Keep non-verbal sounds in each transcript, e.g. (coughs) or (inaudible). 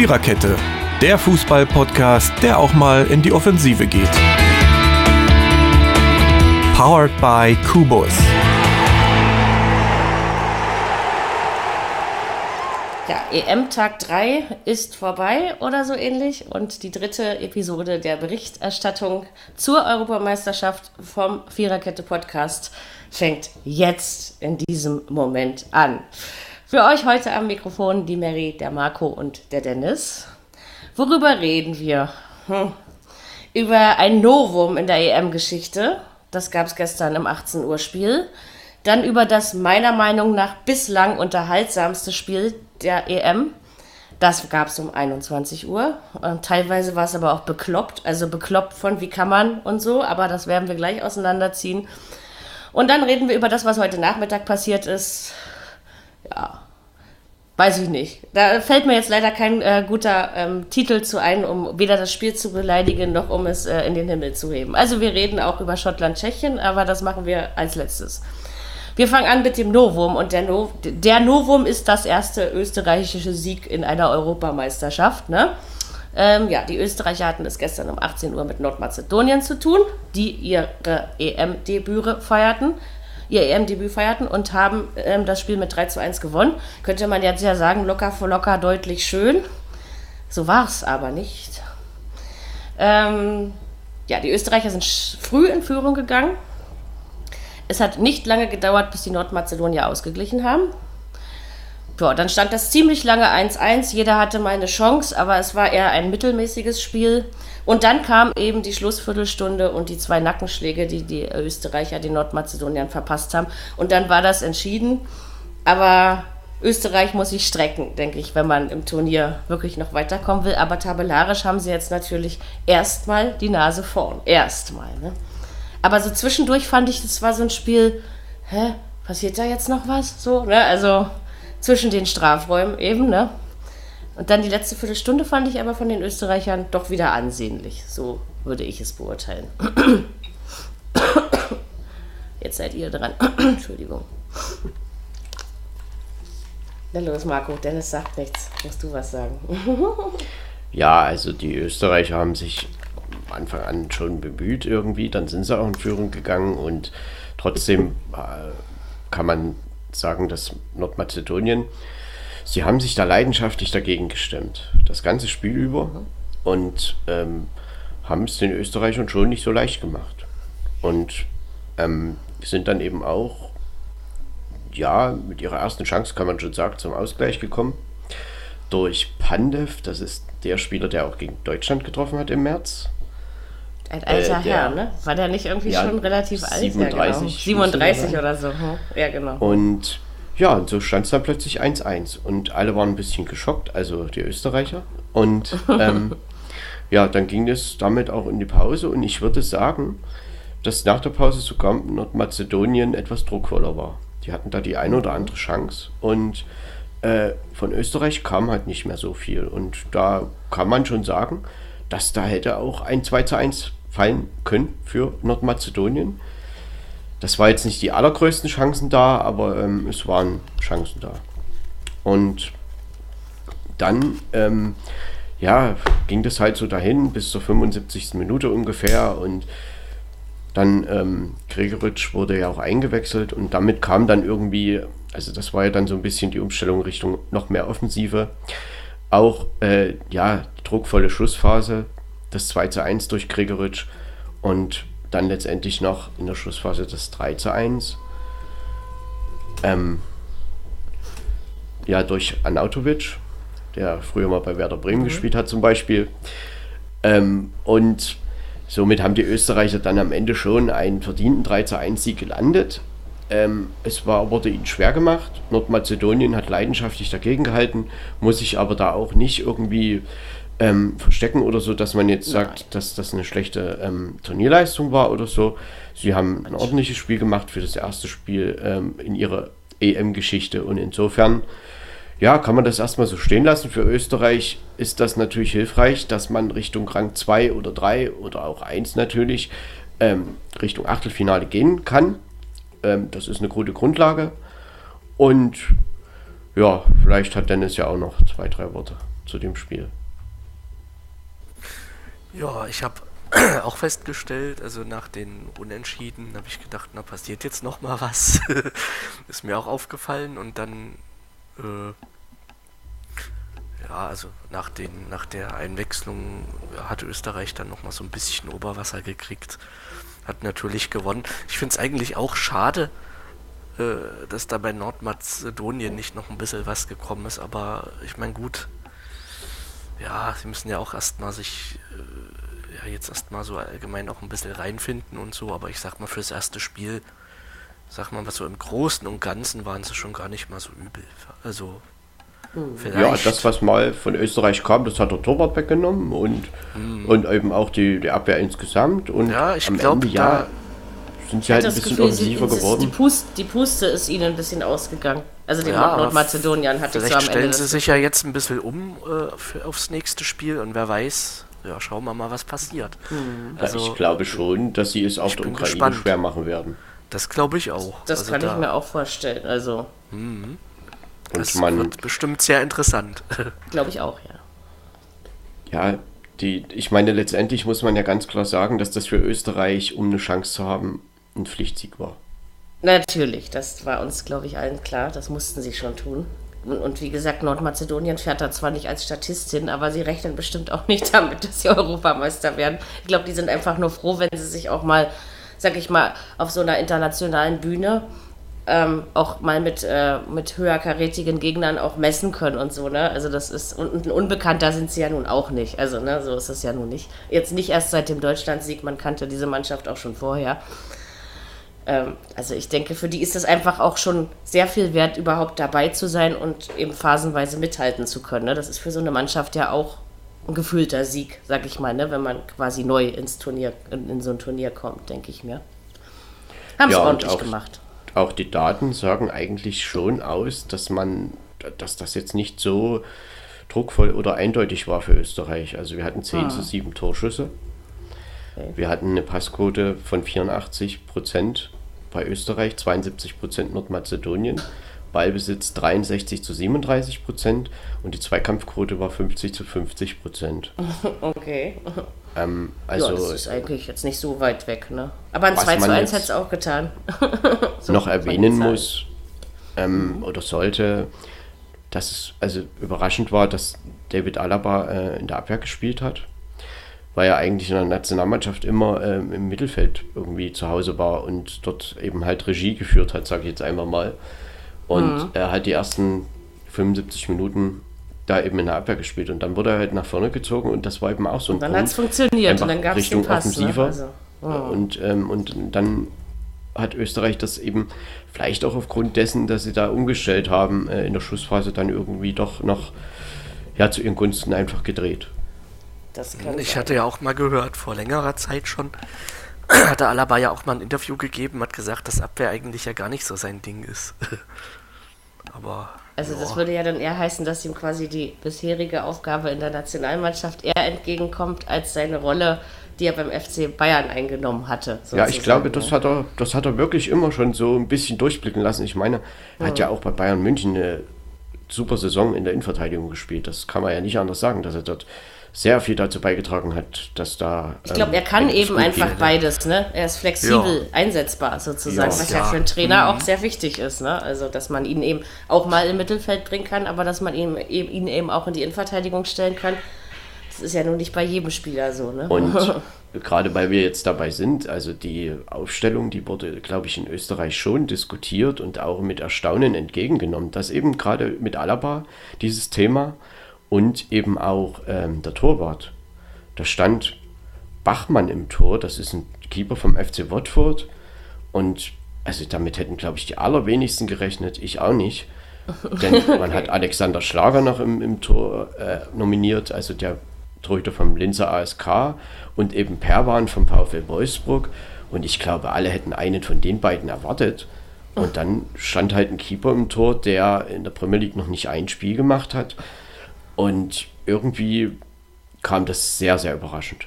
Viererkette, der Fußball-Podcast, der auch mal in die Offensive geht. Powered by Kubus. Ja, EM-Tag 3 ist vorbei oder so ähnlich und die dritte Episode der Berichterstattung zur Europameisterschaft vom Viererkette-Podcast fängt jetzt in diesem Moment an. Für euch heute am Mikrofon die Mary, der Marco und der Dennis. Worüber reden wir? Hm. Über ein Novum in der EM-Geschichte. Das gab es gestern im 18 Uhr Spiel. Dann über das meiner Meinung nach bislang unterhaltsamste Spiel der EM. Das gab es um 21 Uhr. Und teilweise war es aber auch bekloppt. Also bekloppt von wie kann man und so. Aber das werden wir gleich auseinanderziehen. Und dann reden wir über das, was heute Nachmittag passiert ist ja, weiß ich nicht. Da fällt mir jetzt leider kein äh, guter ähm, Titel zu ein, um weder das Spiel zu beleidigen, noch um es äh, in den Himmel zu heben. Also wir reden auch über Schottland-Tschechien, aber das machen wir als letztes. Wir fangen an mit dem Novum und der, no der Novum ist das erste österreichische Sieg in einer Europameisterschaft. Ne? Ähm, ja, die Österreicher hatten es gestern um 18 Uhr mit Nordmazedonien zu tun, die ihre EM-Debüre feierten ihr EM-Debüt feierten und haben ähm, das Spiel mit 3 zu 1 gewonnen. Könnte man jetzt ja sagen, locker vor locker deutlich schön. So war es aber nicht. Ähm, ja, die Österreicher sind früh in Führung gegangen. Es hat nicht lange gedauert, bis die Nordmazedonier ausgeglichen haben. Ja, dann stand das ziemlich lange 1-1. Jeder hatte mal eine Chance, aber es war eher ein mittelmäßiges Spiel. Und dann kam eben die Schlussviertelstunde und die zwei Nackenschläge, die die Österreicher den Nordmazedoniern verpasst haben. Und dann war das entschieden. Aber Österreich muss sich strecken, denke ich, wenn man im Turnier wirklich noch weiterkommen will. Aber tabellarisch haben sie jetzt natürlich erstmal die Nase vorn. Erstmal. Ne? Aber so zwischendurch fand ich, das war so ein Spiel, hä, passiert da jetzt noch was? So, ne? Also zwischen den Strafräumen eben, ne? Und dann die letzte Viertelstunde fand ich aber von den Österreichern doch wieder ansehnlich. So würde ich es beurteilen. Jetzt seid ihr dran. Entschuldigung. Na los, Marco. Dennis sagt nichts. Musst du was sagen? ja, also die Österreicher haben sich am Anfang an schon bemüht irgendwie. Dann sind sie auch in Führung gegangen und trotzdem äh, kann man sagen, dass Nordmazedonien, sie haben sich da leidenschaftlich dagegen gestemmt, das ganze Spiel über und ähm, haben es den Österreichern schon nicht so leicht gemacht. Und ähm, sind dann eben auch, ja, mit ihrer ersten Chance, kann man schon sagen, zum Ausgleich gekommen. Durch Pandev, das ist der Spieler, der auch gegen Deutschland getroffen hat im März. Ein alter äh, der, Herr, ne? War der nicht irgendwie ja, schon relativ 37, alt? Ja, genau. 37 oder so. Hm? Ja, genau. Und ja, und so stand es dann plötzlich 1-1. Und alle waren ein bisschen geschockt, also die Österreicher. Und (laughs) ähm, ja, dann ging es damit auch in die Pause. Und ich würde sagen, dass nach der Pause sogar Nordmazedonien etwas druckvoller war. Die hatten da die eine oder andere Chance. Und äh, von Österreich kam halt nicht mehr so viel. Und da kann man schon sagen, dass da hätte auch ein 2 zu 1 fallen können für Nordmazedonien. Das war jetzt nicht die allergrößten Chancen da, aber ähm, es waren Chancen da. Und dann ähm, ja, ging das halt so dahin bis zur 75. Minute ungefähr und dann ähm, Gregoritsch wurde ja auch eingewechselt und damit kam dann irgendwie, also das war ja dann so ein bisschen die Umstellung Richtung noch mehr Offensive. Auch äh, ja, druckvolle Schlussphase, das 2 zu 1 durch Gregoritsch und dann letztendlich noch in der Schlussphase das 3 zu 1. Ähm, ja, durch Anautovic, der früher mal bei Werder Bremen mhm. gespielt hat zum Beispiel. Ähm, und somit haben die Österreicher dann am Ende schon einen verdienten 3 zu 1 Sieg gelandet. Ähm, es war, wurde ihnen schwer gemacht. Nordmazedonien hat leidenschaftlich dagegen gehalten, muss sich aber da auch nicht irgendwie ähm, verstecken oder so, dass man jetzt sagt, dass das eine schlechte ähm, Turnierleistung war oder so. Sie haben ein ordentliches Spiel gemacht für das erste Spiel ähm, in ihrer EM-Geschichte und insofern, ja, kann man das erstmal so stehen lassen. Für Österreich ist das natürlich hilfreich, dass man Richtung Rang 2 oder 3 oder auch 1 natürlich ähm, Richtung Achtelfinale gehen kann. Ähm, das ist eine gute Grundlage und ja, vielleicht hat Dennis ja auch noch zwei, drei Worte zu dem Spiel? Ja, ich habe (clears throat) auch festgestellt, also nach den Unentschieden habe ich gedacht, na passiert jetzt noch mal was. (laughs) ist mir auch aufgefallen und dann äh, ja, also nach den nach der Einwechslung hatte Österreich dann noch mal so ein bisschen Oberwasser gekriegt. Hat natürlich gewonnen. Ich finde es eigentlich auch schade, äh, dass da bei Nordmazedonien nicht noch ein bisschen was gekommen ist, aber ich meine gut, ja, sie müssen ja auch erstmal sich äh, ja jetzt erstmal so allgemein auch ein bisschen reinfinden und so, aber ich sag mal fürs erste Spiel, sag mal was so im Großen und Ganzen waren sie schon gar nicht mal so übel. Also Vielleicht. Ja, das, was mal von Österreich kam, das hat der Torwart weggenommen und, hm. und eben auch die, die Abwehr insgesamt. Und ja, ich glaube, ja, sind sie halt ein bisschen Gefühl, offensiver sie, geworden. Die, Pust, die Puste ist ihnen ein bisschen ausgegangen. Also den ja, Nordmazedonien hatte ich so am Ende. stellen sie sich ja jetzt ein bisschen um äh, für, aufs nächste Spiel und wer weiß, ja, schauen wir mal, was passiert. Hm. Also, ich glaube schon, dass sie es auf der Ukraine gespannt. schwer machen werden. Das glaube ich auch. Das also kann da, ich mir auch vorstellen. Also. Mhm. Das man, wird bestimmt sehr interessant. (laughs) Glaube ich auch, ja. Ja, die, ich meine, letztendlich muss man ja ganz klar sagen, dass das für Österreich, um eine Chance zu haben, ein Pflichtsieg war. Natürlich, das war uns, glaube ich, allen klar. Das mussten sie schon tun. Und, und, wie gesagt, Nordmazedonien fährt da zwar nicht als Statistin, aber sie rechnen bestimmt auch nicht (laughs) damit, dass sie Europameister werden. Ich glaube, die sind einfach nur froh, wenn sie sich auch mal, sag ich mal, auf so einer internationalen Bühne ähm, auch mal mit, äh, mit höherkarätigen Gegnern auch messen können und so, ne? Also das ist, und ein Unbekannter sind sie ja nun auch nicht. Also, ne, so ist es ja nun nicht. Jetzt nicht erst seit dem Deutschlandsieg, man kannte diese Mannschaft auch schon vorher. Ähm, also ich denke, für die ist es einfach auch schon sehr viel wert, überhaupt dabei zu sein und eben phasenweise mithalten zu können. Ne? Das ist für so eine Mannschaft ja auch ein gefühlter Sieg, sag ich mal, ne? wenn man quasi neu ins Turnier, in, in so ein Turnier kommt, denke ich mir. Haben es ja, ordentlich gemacht auch die Daten sagen eigentlich schon aus, dass man, dass das jetzt nicht so druckvoll oder eindeutig war für Österreich. Also wir hatten 10 ah. zu 7 Torschüsse. Okay. Wir hatten eine Passquote von 84 Prozent bei Österreich, 72 Prozent Nordmazedonien. Ballbesitz 63 zu 37 Prozent und die Zweikampfquote war 50 zu 50 Prozent. (laughs) Okay. Ähm, also, ja, das ist eigentlich jetzt nicht so weit weg, ne? Aber ein 2 zu 1 hätte es auch getan. (laughs) so noch erwähnen muss ähm, mhm. oder sollte, dass es also überraschend war, dass David Alaba äh, in der Abwehr gespielt hat, weil er eigentlich in der Nationalmannschaft immer äh, im Mittelfeld irgendwie zu Hause war und dort eben halt Regie geführt hat, sage ich jetzt einmal mal. Und mhm. er hat die ersten 75 Minuten da eben in der Abwehr gespielt und dann wurde er halt nach vorne gezogen und das war eben auch so ein und dann hat es funktioniert Einfach und dann gab es Richtung Pass, ne? offensiver ne? also, oh. und, ähm, und dann hat Österreich das eben vielleicht auch aufgrund dessen, dass sie da umgestellt haben, äh, in der Schlussphase dann irgendwie doch noch ja, zu ihren Gunsten einfach gedreht. Ich hatte ja auch mal gehört, vor längerer Zeit schon, (clears throat) hatte Alaba ja auch mal ein Interview gegeben, hat gesagt, dass Abwehr eigentlich ja gar nicht so sein Ding ist. (laughs) Aber also das würde ja dann eher heißen, dass ihm quasi die bisherige Aufgabe in der Nationalmannschaft eher entgegenkommt als seine Rolle, die er beim FC Bayern eingenommen hatte. Ja, ich glaube, das hat er, das hat er wirklich immer schon so ein bisschen durchblicken lassen. Ich meine, er hat ja auch bei Bayern München eine super Saison in der Innenverteidigung gespielt. Das kann man ja nicht anders sagen, dass er dort sehr viel dazu beigetragen hat, dass da. Ich glaube, er kann eben einfach geht, beides. Ne? Er ist flexibel ja. einsetzbar sozusagen, ja. was ja. ja. für einen Trainer mhm. auch sehr wichtig ist. Ne? Also, dass man ihn eben auch mal im Mittelfeld bringen kann, aber dass man ihn, ihn eben auch in die Innenverteidigung stellen kann. Das ist ja nun nicht bei jedem Spieler so. Ne? Und (laughs) gerade weil wir jetzt dabei sind, also die Aufstellung, die wurde, glaube ich, in Österreich schon diskutiert und auch mit Erstaunen entgegengenommen, dass eben gerade mit Alaba dieses Thema und eben auch ähm, der Torwart. Da stand Bachmann im Tor, das ist ein Keeper vom FC Watford. Und also damit hätten, glaube ich, die allerwenigsten gerechnet, ich auch nicht. (laughs) Denn man hat Alexander Schlager noch im, im Tor äh, nominiert, also der Torhüter vom Linzer ASK und eben Perwan vom VfL Wolfsburg. Und ich glaube, alle hätten einen von den beiden erwartet. Und dann stand halt ein Keeper im Tor, der in der Premier League noch nicht ein Spiel gemacht hat. Und irgendwie kam das sehr, sehr überraschend.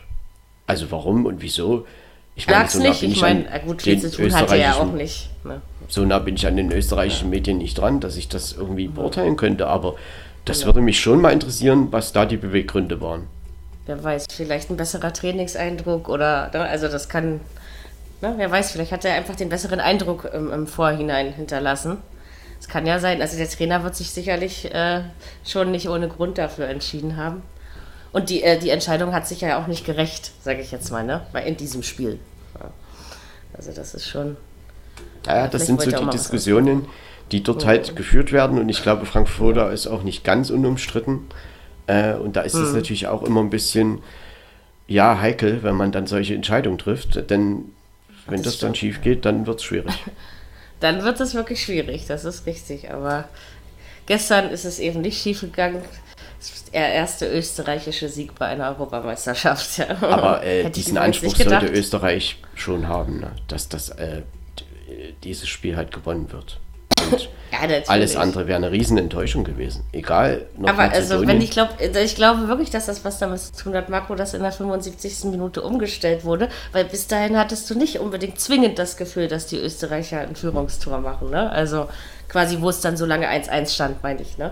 Also warum und wieso, Ich meine, so nicht, ich meine, gut, viel zu tun hat er ja auch nicht. Ne? So nah bin ich an den österreichischen Medien nicht dran, dass ich das irgendwie beurteilen könnte, aber das genau. würde mich schon mal interessieren, was da die Beweggründe waren. Wer weiß, vielleicht ein besserer Trainingseindruck oder, ne, also das kann, ne, wer weiß, vielleicht hat er einfach den besseren Eindruck im, im Vorhinein hinterlassen. Es kann ja sein, also der Trainer wird sich sicherlich äh, schon nicht ohne Grund dafür entschieden haben. Und die, äh, die Entscheidung hat sich ja auch nicht gerecht, sage ich jetzt mal, ne? in diesem Spiel. Ja. Also das ist schon. Ja, ja das sind so die Diskussionen, die dort mhm. halt geführt werden. Und ich glaube, Frank Foda ist auch nicht ganz unumstritten. Äh, und da ist es mhm. natürlich auch immer ein bisschen, ja, heikel, wenn man dann solche Entscheidungen trifft. Denn wenn das, das dann schief geht, dann wird es schwierig. (laughs) dann wird es wirklich schwierig, das ist richtig. Aber gestern ist es eben nicht schief gegangen. Der erste österreichische Sieg bei einer Europameisterschaft. Ja. (laughs) Aber äh, diesen Anspruch sollte Österreich schon haben, ne? dass das, äh, dieses Spiel halt gewonnen wird. Und (laughs) ja, alles andere wäre eine Riesenenttäuschung gewesen. Egal. Aber also, wenn ich glaube, ich glaube wirklich, dass das was damit zu tun hat, Marco, dass in der 75. Minute umgestellt wurde, weil bis dahin hattest du nicht unbedingt zwingend das Gefühl, dass die Österreicher ein Führungstor machen. Ne? Also quasi, wo es dann so lange 1-1 stand, meine ich. Ne?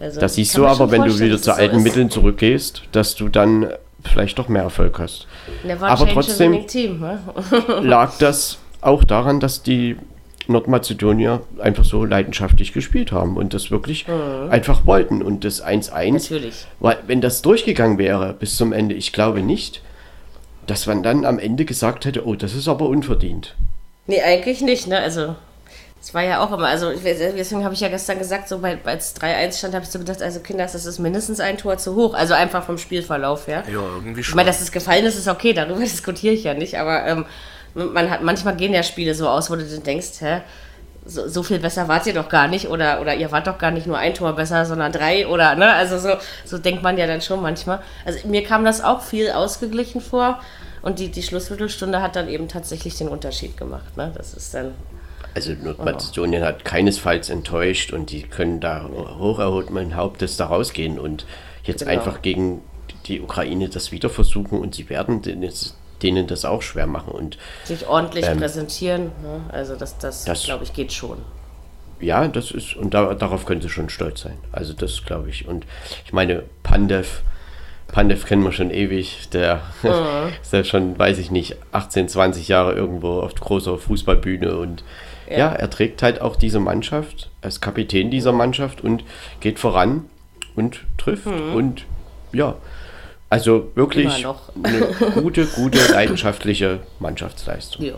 Also, das siehst du aber, wenn du wieder zu alten so Mitteln zurückgehst, dass du dann vielleicht doch mehr Erfolg hast. Aber trotzdem Team, ne? (laughs) lag das auch daran, dass die Nordmazedonier einfach so leidenschaftlich gespielt haben und das wirklich mhm. einfach wollten. Und das 1-1, Natürlich. weil wenn das durchgegangen wäre bis zum Ende, ich glaube nicht, dass man dann am Ende gesagt hätte, oh, das ist aber unverdient. Nee, eigentlich nicht, ne? Also, es war ja auch immer, also deswegen habe ich ja gestern gesagt, so bei, als 3-1 stand, habe ich so gedacht, also Kinder, das ist mindestens ein Tor zu hoch. Also einfach vom Spielverlauf her. Ja, irgendwie schon. Ich meine, dass es gefallen ist, ist okay, darüber (laughs) diskutiere ich ja nicht, aber ähm, man hat, manchmal gehen ja Spiele so aus, wo du dann denkst, hä, so, so, viel besser wart ihr doch gar nicht oder, oder ihr wart doch gar nicht nur ein Tor besser, sondern drei oder, ne, also so, so denkt man ja dann schon manchmal. Also mir kam das auch viel ausgeglichen vor und die, die Schlussviertelstunde hat dann eben tatsächlich den Unterschied gemacht, ne, das ist dann... Also Nordmazedonien oh. hat keinesfalls enttäuscht und die können da hoch erhobenen Hauptes da rausgehen und jetzt genau. einfach gegen die Ukraine das wieder versuchen und sie werden denen das auch schwer machen. Und, Sich ordentlich ähm, präsentieren, ne? also das, das, das glaube ich, geht schon. Ja, das ist, und da, darauf können sie schon stolz sein. Also das glaube ich. Und ich meine, Pandev, Pandev kennen wir schon ewig, der (laughs) mhm. ist ja schon, weiß ich nicht, 18, 20 Jahre irgendwo auf großer Fußballbühne und ja. ja, er trägt halt auch diese Mannschaft, ist Kapitän dieser Mannschaft und geht voran und trifft mhm. und ja, also wirklich eine gute, gute, leidenschaftliche Mannschaftsleistung. Ja.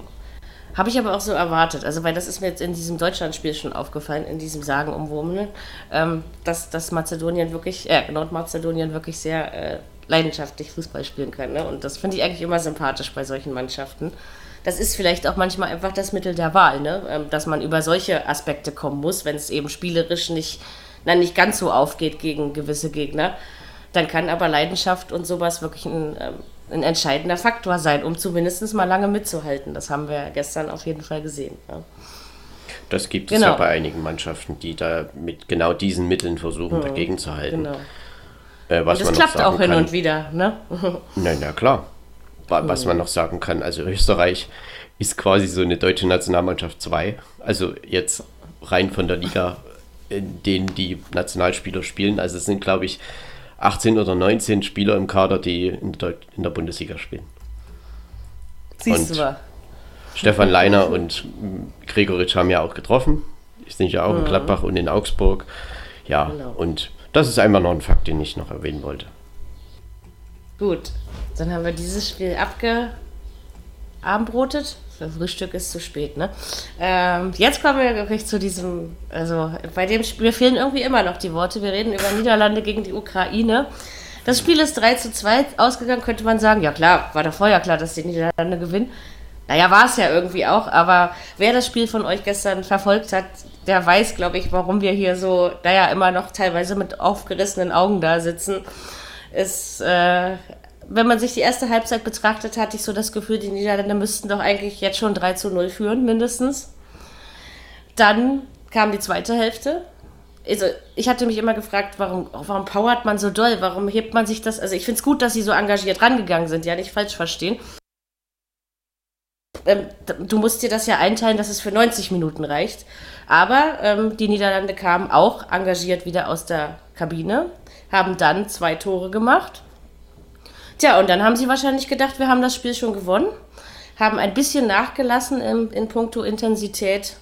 Habe ich aber auch so erwartet. Also, weil das ist mir jetzt in diesem Deutschlandspiel schon aufgefallen, in diesem Sagenumwurmeln, ähm, dass, dass Mazedonien wirklich, äh, Nordmazedonien wirklich sehr äh, leidenschaftlich Fußball spielen kann. Ne? Und das finde ich eigentlich immer sympathisch bei solchen Mannschaften. Das ist vielleicht auch manchmal einfach das Mittel der Wahl, ne? Ähm, dass man über solche Aspekte kommen muss, wenn es eben spielerisch nicht, na, nicht ganz so aufgeht gegen gewisse Gegner dann kann aber Leidenschaft und sowas wirklich ein, ähm, ein entscheidender Faktor sein, um zumindest mal lange mitzuhalten. Das haben wir gestern auf jeden Fall gesehen. Ja. Das gibt es genau. ja bei einigen Mannschaften, die da mit genau diesen Mitteln versuchen, mhm. dagegen zu halten. Genau. Äh, was und das klappt auch hin kann, und wieder, ne? (laughs) na, na klar. Was mhm. man noch sagen kann, also Österreich ist quasi so eine deutsche Nationalmannschaft 2. Also jetzt rein von der Liga, in denen die Nationalspieler spielen. Also es sind, glaube ich, 18 oder 19 Spieler im Kader, die in der, in der Bundesliga spielen. Siehst und du mal. Stefan Leiner und Gregoritsch haben ja auch getroffen. Die sind ja auch mhm. in Gladbach und in Augsburg. Ja, genau. und das ist einfach noch ein Fakt, den ich noch erwähnen wollte. Gut, dann haben wir dieses Spiel abgeabendbrotet. Frühstück ist zu spät, ne? Ähm, jetzt kommen wir wirklich zu diesem, also bei dem Spiel fehlen irgendwie immer noch die Worte. Wir reden über Niederlande gegen die Ukraine. Das Spiel ist 3 zu 2 ausgegangen, könnte man sagen. Ja klar, war da vorher klar, dass die Niederlande gewinnen. Naja, war es ja irgendwie auch, aber wer das Spiel von euch gestern verfolgt hat, der weiß, glaube ich, warum wir hier so, naja, immer noch teilweise mit aufgerissenen Augen da sitzen. Es äh, wenn man sich die erste Halbzeit betrachtet, hatte ich so das Gefühl, die Niederländer müssten doch eigentlich jetzt schon 3 zu 0 führen, mindestens. Dann kam die zweite Hälfte. Also, ich hatte mich immer gefragt, warum, warum powert man so doll? Warum hebt man sich das? Also, ich finde es gut, dass sie so engagiert rangegangen sind, ja, nicht falsch verstehen. ähm, du musst dir das ja einteilen, dass es für 90 Minuten reicht. Aber ähm, die Niederlande kamen auch engagiert wieder aus der Kabine, haben dann zwei Tore gemacht. Tja, und dann haben sie wahrscheinlich gedacht, wir haben das Spiel schon gewonnen, haben ein bisschen nachgelassen in, in puncto Intensität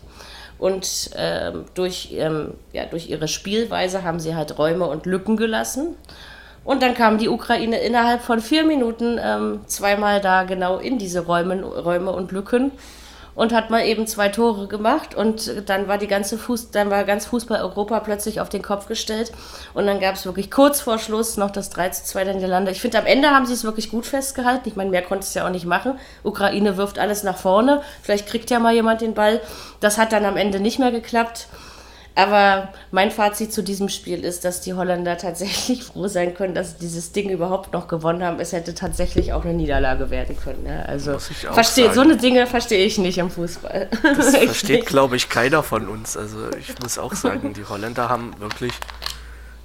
und ähm, durch, ähm, ja, durch ihre Spielweise haben sie halt Räume und Lücken gelassen. Und dann kam die Ukraine innerhalb von vier Minuten ähm, zweimal da genau in diese Räume, Räume und Lücken und hat mal eben zwei Tore gemacht und dann war die ganze Fuß, dann war ganz Fußball Europa plötzlich auf den Kopf gestellt und dann gab es wirklich kurz vor Schluss noch das 3 zu 2 der Niederlande. Ich finde, am Ende haben sie es wirklich gut festgehalten. Ich meine, mehr konnte es ja auch nicht machen. Ukraine wirft alles nach vorne. Vielleicht kriegt ja mal jemand den Ball. Das hat dann am Ende nicht mehr geklappt. Aber mein Fazit zu diesem Spiel ist, dass die Holländer tatsächlich (laughs) froh sein können, dass sie dieses Ding überhaupt noch gewonnen haben. Es hätte tatsächlich auch eine Niederlage werden können. Ja? Also verstehe, so eine Dinge verstehe ich nicht im Fußball. (laughs) Das versteht, glaube ich, keiner von uns. Also ich muss auch sagen, die Holländer haben wirklich,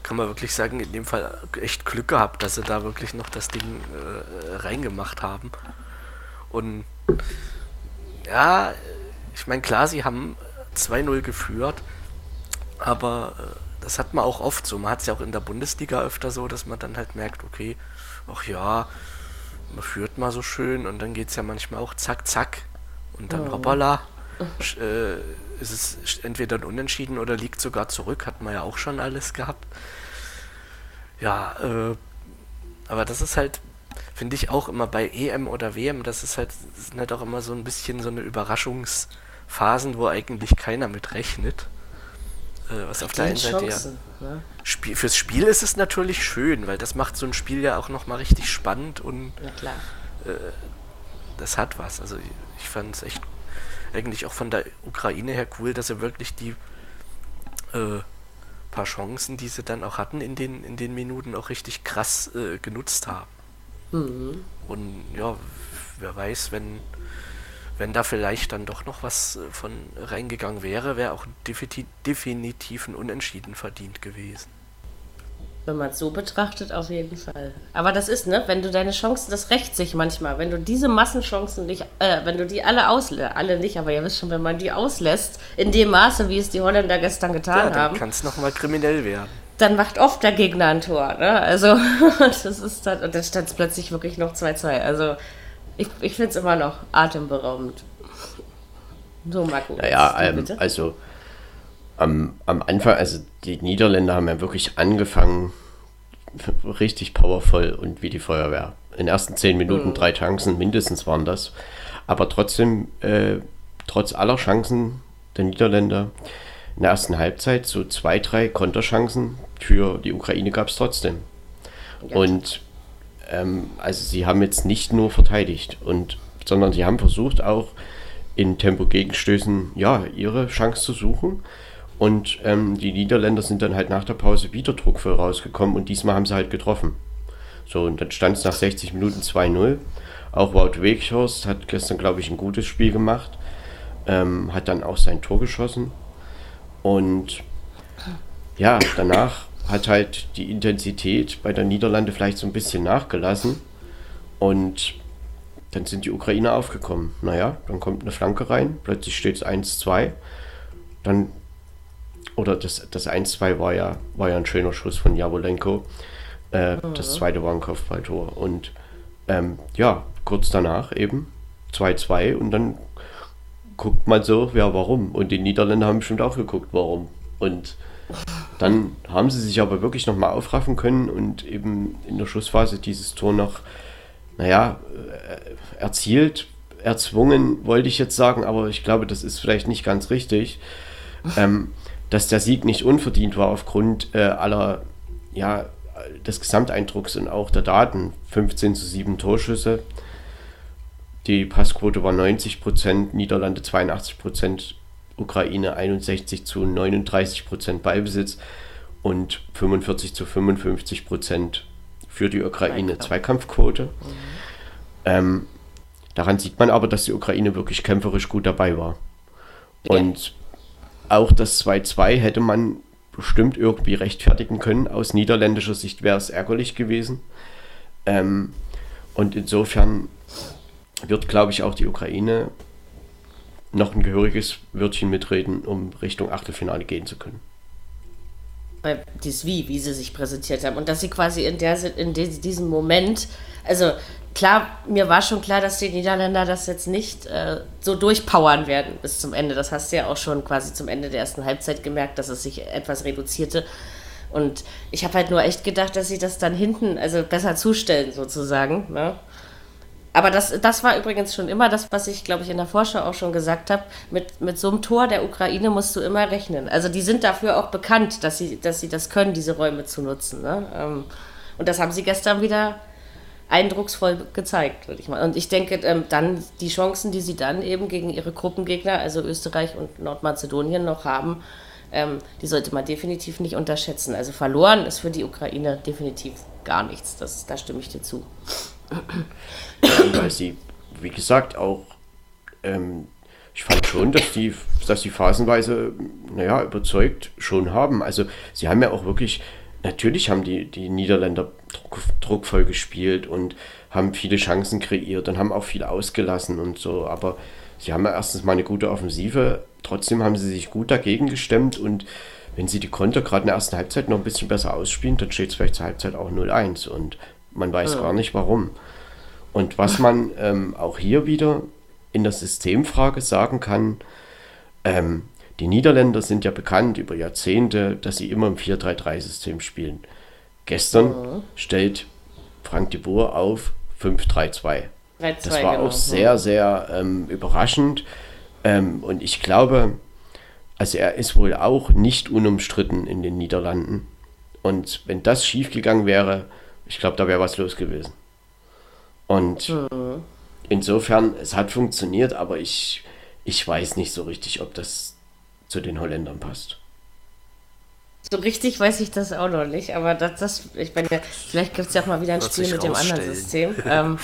kann man wirklich sagen, in dem Fall echt Glück gehabt, dass sie da wirklich noch das Ding äh, reingemacht haben. Und ja, ich meine, klar, sie haben 2-0 geführt aber äh, das hat man auch oft so. Man hat es ja auch in der Bundesliga öfter so, dass man dann halt merkt, okay, ach ja, man führt mal so schön und dann geht es ja manchmal auch zack, zack und dann oh. hoppala. Äh, ist es entweder ein Unentschieden oder liegt sogar zurück, hat man ja auch schon alles gehabt. Ja, äh, aber das ist halt, finde ich auch immer bei EM oder WM, das ist halt, das sind halt auch immer so ein bisschen so eine Überraschungsphasen, wo eigentlich keiner mit rechnet. Äh, was auf der einen Seite ja. Ne? Spiel, fürs Spiel ist es natürlich schön, weil das macht so ein Spiel ja auch nochmal richtig spannend und äh, das hat was. Also ich, ich fand es echt eigentlich auch von der Ukraine her cool, dass sie wirklich die äh, paar Chancen, die sie dann auch hatten in den, in den Minuten, auch richtig krass äh, genutzt haben. Mhm. Und ja, wer weiß, wenn wenn da vielleicht dann doch noch was äh, von reingegangen wäre, wäre auch definitiv ein Unentschieden verdient gewesen. Wenn man es so betrachtet, auf jeden Fall. Aber das ist, ne, wenn du deine Chancen, das rächt sich manchmal, wenn du diese Massenchancen nicht, äh, wenn du die alle auslässt, alle nicht, aber ihr wisst schon, wenn man die auslässt, in dem Maße, wie es die Holländer gestern getan ja, dann haben. kann es nochmal kriminell werden. Dann macht oft der Gegner ein Tor, ne? Also, (laughs) das ist dann, und dann stand es plötzlich wirklich noch 2-2. Also, ich, ich finde es immer noch atemberaubend. So, Marco. Naja, ähm, also am, am Anfang, also die Niederländer haben ja wirklich angefangen, richtig powervoll und wie die Feuerwehr. In den ersten zehn Minuten mhm. drei Chancen mindestens waren das. Aber trotzdem, äh, trotz aller Chancen der Niederländer in der ersten Halbzeit, so zwei, drei Konterchancen für die Ukraine gab es trotzdem. Ja. Und ähm, also sie haben jetzt nicht nur verteidigt, und, sondern sie haben versucht auch in Tempo-Gegenstößen ja, ihre Chance zu suchen. Und ähm, die Niederländer sind dann halt nach der Pause wieder druckvoll rausgekommen und diesmal haben sie halt getroffen. So, und dann stand es nach 60 Minuten 2-0. Auch Wout Weghorst hat gestern, glaube ich, ein gutes Spiel gemacht. Ähm, hat dann auch sein Tor geschossen. Und ja, danach hat halt die Intensität bei der Niederlande vielleicht so ein bisschen nachgelassen. Und dann sind die Ukrainer aufgekommen. Naja, dann kommt eine Flanke rein, plötzlich steht es 1-2. Dann, oder das, das 1-2 war ja, war ja ein schöner Schuss von Jawolenko. Äh, mhm. Das zweite war ein Kopfballtor. Und ähm, ja, kurz danach eben 2-2 und dann guckt man so, ja, warum? Und die Niederländer haben bestimmt auch geguckt, warum. Und dann haben sie sich aber wirklich nochmal aufraffen können und eben in der Schlussphase dieses Tor noch, naja, äh, erzielt, erzwungen, wollte ich jetzt sagen, aber ich glaube, das ist vielleicht nicht ganz richtig, ähm, dass der Sieg nicht unverdient war aufgrund äh, aller, ja, des Gesamteindrucks und auch der Daten. 15 zu 7 Torschüsse. Die Passquote war 90 Prozent, Niederlande 82 Prozent, Ukraine 61 zu 39 Prozent Ballbesitz und 45 zu 55 Prozent für die Ukraine Zweikampfquote. Mhm. Ähm, daran sieht man aber, dass die Ukraine wirklich kämpferisch gut dabei war. Ja. Und auch das 2-2 hätte man bestimmt irgendwie rechtfertigen können. Aus niederländischer Sicht wäre es ärgerlich gewesen. Ähm, und insofern wird, glaube ich, auch die Ukraine noch ein gehöriges Wörtchen mitreden, um Richtung Achtelfinale gehen zu können. Bei dies Wie, wie sie sich präsentiert haben. Und dass sie quasi in, der, in diesem Moment, also klar, mir war schon klar, dass die Niederländer das jetzt nicht äh, so durchpowern werden bis zum Ende. Das hast du ja auch schon quasi zum Ende der ersten Halbzeit gemerkt, dass es sich etwas reduzierte. Und ich habe halt nur echt gedacht, dass sie das dann hinten, also besser zustellen sozusagen. Ne? Aber das, das war übrigens schon immer das, was ich, glaube ich, in der Vorschau auch schon gesagt habe. Mit, mit so einem Tor der Ukraine musst du immer rechnen. Also die sind dafür auch bekannt, dass sie, dass sie das können, diese Räume zu nutzen. Ne? Ähm, und das haben sie gestern wieder eindrucksvoll gezeigt, würde ich mal. Und ich denke, ähm, dann die Chancen, die sie dann eben gegen ihre Gruppengegner, also Österreich und Nordmazedonien, noch haben, ähm, die sollte man definitiv nicht unterschätzen. Also verloren ist für die Ukraine definitiv gar nichts. Das, da stimme ich dir zu. Weil sie, wie gesagt, auch ähm, ich fand schon, dass die, dass die phasenweise, naja, überzeugt schon haben. Also sie haben ja auch wirklich natürlich haben die, die Niederländer druck, druckvoll gespielt und haben viele Chancen kreiert und haben auch viel ausgelassen und so. Aber sie haben ja erstens mal eine gute Offensive. Trotzdem haben sie sich gut dagegen gestemmt und wenn sie die Konter gerade in der ersten Halbzeit noch ein bisschen besser ausspielen, dann steht es vielleicht zur Halbzeit auch 0-1 und man weiß ja. gar nicht warum. Und was man ähm, auch hier wieder in der Systemfrage sagen kann, ähm, die Niederländer sind ja bekannt über Jahrzehnte, dass sie immer im 4-3-3-System spielen. Gestern mhm. stellt Frank de Boer auf 5-3-2. Das war genau. auch sehr, sehr ähm, überraschend. Ähm, und ich glaube, also er ist wohl auch nicht unumstritten in den Niederlanden. Und wenn das schiefgegangen wäre, ich glaube, da wäre was los gewesen. Und mhm. insofern, es hat funktioniert, aber ich, ich weiß nicht so richtig, ob das zu den Holländern passt. So richtig weiß ich das auch noch nicht, aber das, das ich meine, vielleicht gibt es ja auch mal wieder ein Wird Spiel mit dem anderen System. (laughs) Ähm.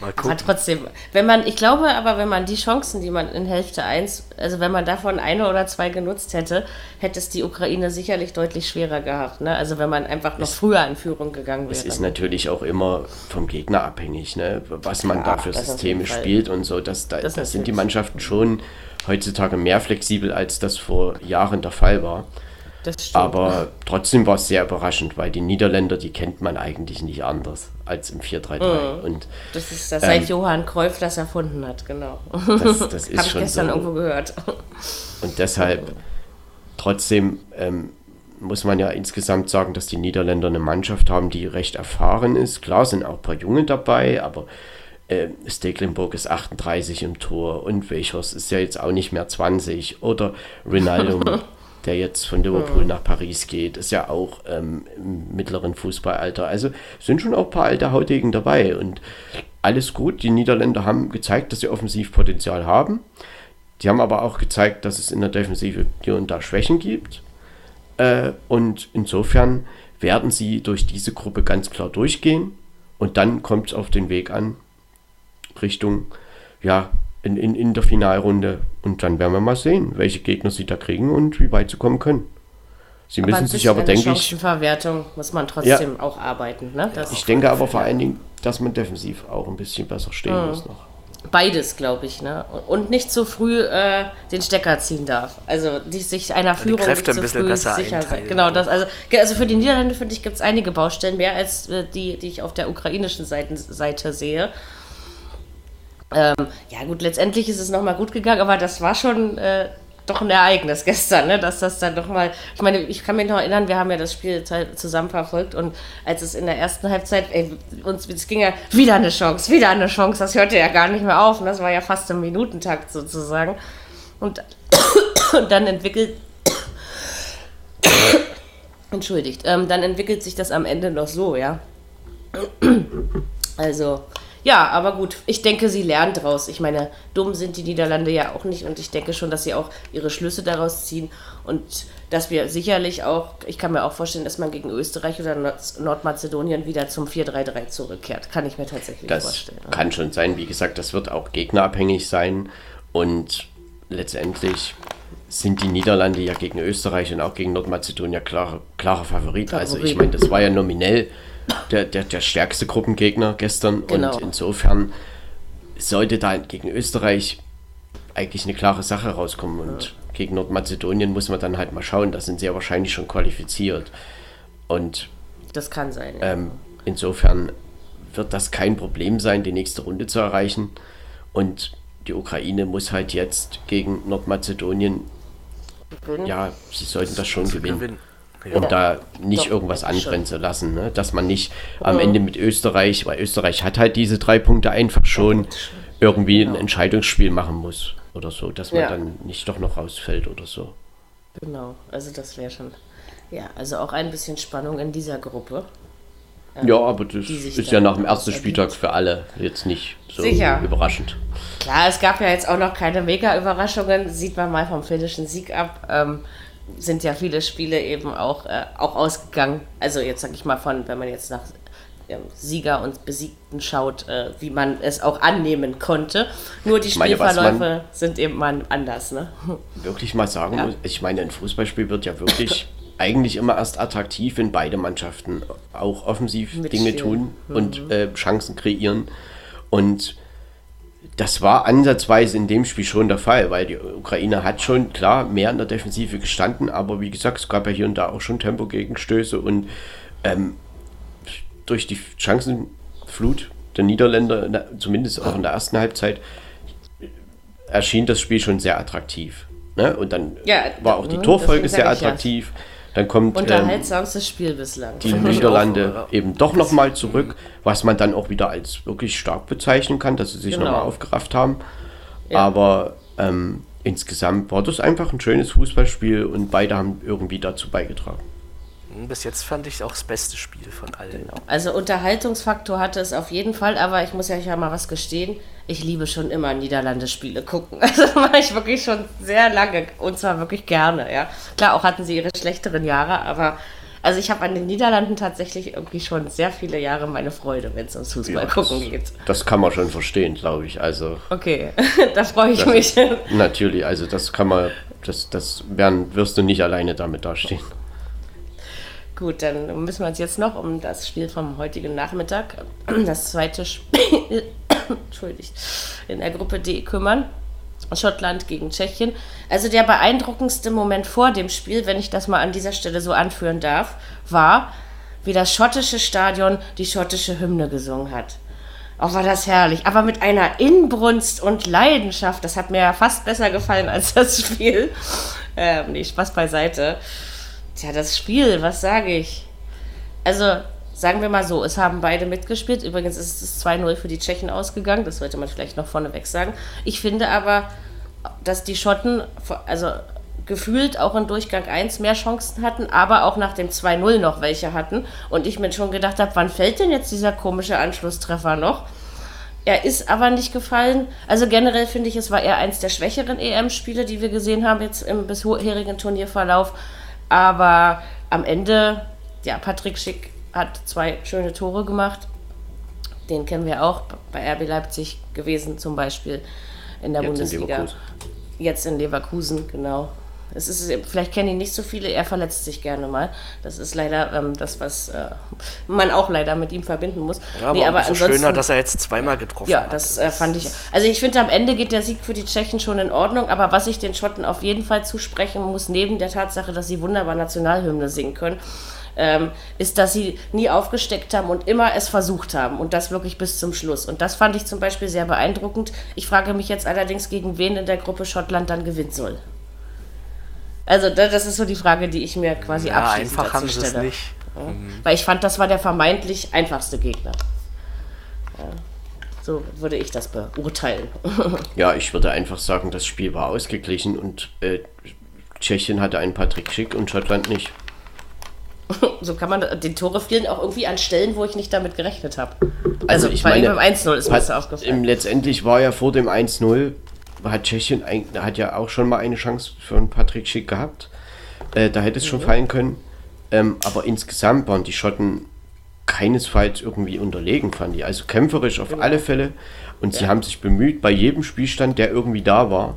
Aber trotzdem, wenn man, ich glaube aber, wenn man die Chancen, die man in Hälfte 1, also wenn man davon eine oder zwei genutzt hätte, hätte es die Ukraine sicherlich deutlich schwerer gehabt. Ne? Also wenn man einfach noch es, früher in Führung gegangen wäre. Es ist natürlich auch immer vom Gegner abhängig, ne? was man ja, da für Systeme spielt und so. Das, da, das, das sind die Mannschaften schon heutzutage mehr flexibel, als das vor Jahren der Fall war. Aber trotzdem war es sehr überraschend, weil die Niederländer, die kennt man eigentlich nicht anders als im 4-3-3. Mhm. Und, das ist das, seit ähm, Johann Cruyff das erfunden hat, genau. Das, das (laughs) ist Habe ich gestern so. irgendwo gehört. Und deshalb, (laughs) trotzdem ähm, muss man ja insgesamt sagen, dass die Niederländer eine Mannschaft haben, die recht erfahren ist. Klar sind auch ein paar Junge dabei, aber äh, Stecklenburg ist 38 im Tor und Weichers ist ja jetzt auch nicht mehr 20 oder Ronaldo, (laughs) der jetzt von Liverpool nach Paris geht, ist ja auch ähm, im mittleren Fußballalter. Also sind schon auch ein paar alte Hautigen dabei und alles gut. Die Niederländer haben gezeigt, dass sie Offensivpotenzial haben. Die haben aber auch gezeigt, dass es in der Defensive hier und da Schwächen gibt. Äh, und insofern werden sie durch diese Gruppe ganz klar durchgehen. Und dann kommt es auf den Weg an, Richtung, ja, in, in, in der Finalrunde. Und dann werden wir mal sehen, welche Gegner sie da kriegen und wie weit sie kommen können. Sie aber müssen sich aber, denke ich. Verwertung muss man trotzdem ja, auch arbeiten. Ne? ich denke aber vor allen Dingen, dass man defensiv auch ein bisschen besser stehen mhm. muss noch. Beides, glaube ich, ne? Und nicht zu früh äh, den Stecker ziehen darf. Also die sich einer Führung die Kräfte nicht zu früh sicher sein. Genau, das, also, also für die Niederlande, finde ich, gibt es einige Baustellen, mehr als äh, die, die ich auf der ukrainischen Seite, Seite sehe. Ähm, ja, gut, letztendlich ist es nochmal gut gegangen, aber das war schon äh, doch ein Ereignis (laughs) gestern, ne? dass das dann nochmal. Ich meine, ich kann mich noch erinnern, wir haben ja das Spiel zusammen verfolgt und als es in der ersten Halbzeit, ey, uns es ging ja wieder eine Chance, wieder eine Chance, das hörte ja gar nicht mehr auf. Und das war ja fast im Minutentakt sozusagen. Und, (coughs) und dann entwickelt. (coughs) Entschuldigt, ähm, dann entwickelt sich das am Ende noch so, ja. (coughs) Also, ja, aber gut, ich denke, sie lernt daraus. Ich meine, dumm sind die Niederlande ja auch nicht und ich denke schon, dass sie auch ihre Schlüsse daraus ziehen und dass wir sicherlich auch, ich kann mir auch vorstellen, dass man gegen Österreich oder Nord Nordmazedonien wieder zum 4-3-3 zurückkehrt. Kann ich mir tatsächlich das vorstellen. Das kann schon sein. Wie gesagt, das wird auch gegnerabhängig sein und letztendlich sind die Niederlande ja gegen Österreich und auch gegen Nordmazedonien klarer klare Favorit. Favorit. Also ich meine, das war ja nominell der, der, der stärkste Gruppengegner gestern. Genau. Und insofern sollte da gegen Österreich eigentlich eine klare Sache rauskommen. Und gegen Nordmazedonien muss man dann halt mal schauen. Da sind sie ja wahrscheinlich schon qualifiziert. Und Das kann sein. Ja. ähm, insofern wird das kein Problem sein, die nächste Runde zu erreichen. Und die Ukraine muss halt jetzt gegen Nordmazedonien, Gewinnen. ja, sie sollten das schon zu gewinnen. Gewinnen. Und da nicht Doch, irgendwas ich schon. lassen, ne? dass man nicht am Ende mit Österreich, weil Österreich hat halt diese drei Punkte einfach schon irgendwie ein Entscheidungsspiel machen muss oder so, dass man Ja. dann nicht doch noch rausfällt oder so. Genau, also das wäre schon. Ja, also auch ein bisschen Spannung in dieser Gruppe. Ja, aber das ist ja nach dem ersten. Spieltag für alle jetzt nicht so Sicher. überraschend. Klar, es gab ja jetzt auch noch keine Mega-Überraschungen, sieht man mal vom finnischen Sieg ab. Ähm, sind ja viele Spiele eben auch, äh, auch ausgegangen. Also jetzt sag ich mal von, wenn man jetzt nach ähm, Sieger und Besiegten schaut, äh, wie man es auch annehmen konnte. Nur die meine, Spielverläufe sind eben mal anders, ne? Wirklich mal sagen Ja. muss, ich meine, ein Fußballspiel wird ja wirklich (laughs) eigentlich immer erst attraktiv, wenn beide Mannschaften auch offensiv Mitspielen. Dinge tun und äh, Chancen kreieren. Und das war ansatzweise in dem Spiel schon der Fall, weil die Ukraine hat schon klar mehr in der Defensive gestanden, aber wie gesagt, es gab ja hier und da auch schon Tempogegenstöße und ähm, durch die Chancenflut der Niederländer, zumindest auch in der ersten Halbzeit, erschien das Spiel schon sehr attraktiv. Ne? Und dann Ja, war auch die mhm, Torfolge sehr ich ja. Dann kommt ähm, Unterhaltsamstes Spiel bislang. die (laughs) Niederlande eben doch nochmal zurück, was man dann auch wieder als wirklich stark bezeichnen kann, dass sie sich Genau. nochmal aufgerafft haben. Ja. Aber ähm, insgesamt war das einfach ein schönes Fußballspiel und beide haben irgendwie dazu beigetragen. Bis jetzt fand ich auch das beste Spiel von allen. Also Unterhaltungsfaktor hatte es auf jeden Fall, aber ich muss ja ja mal was gestehen. Ich liebe schon immer Niederlande-Spiele gucken. (laughs) Also das mache ich wirklich schon sehr lange und zwar wirklich gerne, ja. Klar, auch hatten sie ihre schlechteren Jahre, aber also ich habe an den Niederlanden tatsächlich irgendwie schon sehr viele Jahre meine Freude, wenn es ums Fußball gucken das, geht. das kann man schon verstehen, glaube ich. Also Okay, (laughs) da freue ich mich. ist, natürlich, also das kann man, das, das werden, wirst du nicht alleine damit dastehen. Gut, dann müssen wir uns jetzt noch um das Spiel vom heutigen Nachmittag, (clears throat) das zweite Spiel, (clears throat) entschuldigt, in der Gruppe D kümmern. Schottland gegen Tschechien. Also der beeindruckendste Moment vor dem Spiel, wenn ich das mal an dieser Stelle so anführen darf, war, wie das schottische Stadion die schottische Hymne gesungen hat. Oh, war das herrlich. Aber mit einer Inbrunst und Leidenschaft. Das hat mir ja fast besser gefallen als das Spiel. Ähm, nee, Spaß beiseite. Tja, das Spiel, was sage ich? Also, sagen wir mal so, es haben beide mitgespielt. Übrigens ist es 2-0 für die Tschechen ausgegangen. Das sollte man vielleicht noch vorneweg sagen. Ich finde aber, dass die Schotten, also gefühlt auch in Durchgang 1 mehr Chancen hatten, aber auch nach dem 2-0 noch welche hatten. Und ich mir schon gedacht habe, wann fällt denn jetzt dieser komische Anschlusstreffer noch? Er ist aber nicht gefallen. Also generell finde ich, es war eher eins der schwächeren EM-Spiele, die wir gesehen haben jetzt im bisherigen Turnierverlauf. Aber am Ende, ja, Patrick Schick hat zwei schöne Tore gemacht. Den kennen wir auch bei RB Leipzig gewesen, zum Beispiel in der Jetzt in Bundesliga. Leverkusen. Jetzt in Leverkusen, genau. Es ist, vielleicht kennen ihn nicht so viele, er verletzt sich gerne mal. Das ist leider ähm, das, was äh, man auch leider mit ihm verbinden muss. Ja, aber, Nee, aber umso schöner, dass er jetzt zweimal getroffen ja, hat. das äh, fand ich. Also ich finde, am Ende geht der Sieg für die Tschechen schon in Ordnung, aber was ich den Schotten auf jeden Fall zusprechen muss, neben der Tatsache, dass sie wunderbar Nationalhymne singen können, ähm, ist, dass sie nie aufgesteckt haben und immer es versucht haben und das wirklich bis zum Schluss. Und das fand ich zum Beispiel sehr beeindruckend. Ich frage mich jetzt allerdings, gegen wen in der Gruppe Schottland dann gewinnen soll. Also da- das ist so die Frage, die ich mir quasi ja, abschließend einfach haben dazu sie es stelle. nicht. Weil ich fand, das war der vermeintlich einfachste Gegner. Ja, so würde ich das beurteilen. (laughs) Ja, ich würde einfach sagen, das Spiel war ausgeglichen und äh, Tschechien hatte einen Patrick Schick und Schottland nicht. so kann man, die Tore fielen auch irgendwie an Stellen, wo ich nicht damit gerechnet habe. Also, Also, ich bei meine, ihm beim 1-0 ist mir das Hat, aufgefallen. im, letztendlich war ja vor dem 1-0, hat Tschechien ein, hat ja auch schon mal eine Chance für einen Patrick Schick gehabt. Äh, da hätte es Mhm. schon fallen können. Ähm, aber insgesamt waren die Schotten keinesfalls irgendwie unterlegen, fand ich. Also kämpferisch auf alle Fälle. Und sie haben sich bemüht, bei jedem Spielstand, der irgendwie da war.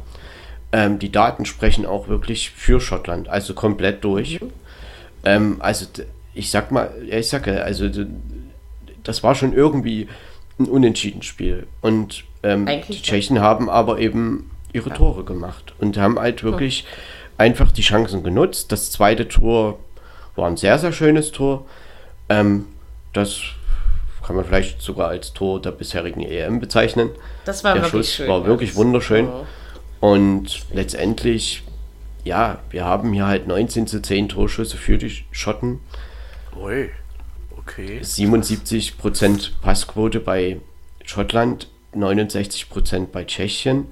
Ähm, die Daten sprechen auch wirklich für Schottland, also komplett durch. Mhm. Ähm, also ich sag mal, ja, ich sag ja, also das war schon irgendwie ein Unentschieden-Spiel. Und ähm, die ja. Tschechen haben aber eben ihre Tore gemacht und haben halt wirklich einfach die Chancen genutzt. Das zweite Tor war ein sehr, sehr schönes Tor. Ähm, das kann man vielleicht sogar als Tor der bisherigen EM bezeichnen. Das war der wirklich Schuss schön. war ja. wirklich wunderschön. Ja. Und letztendlich, ja, wir haben hier halt 19 zu 10 Torschüsse für die Schotten. Ui. Okay. 77% Passquote bei Schottland, 69% bei Tschechien.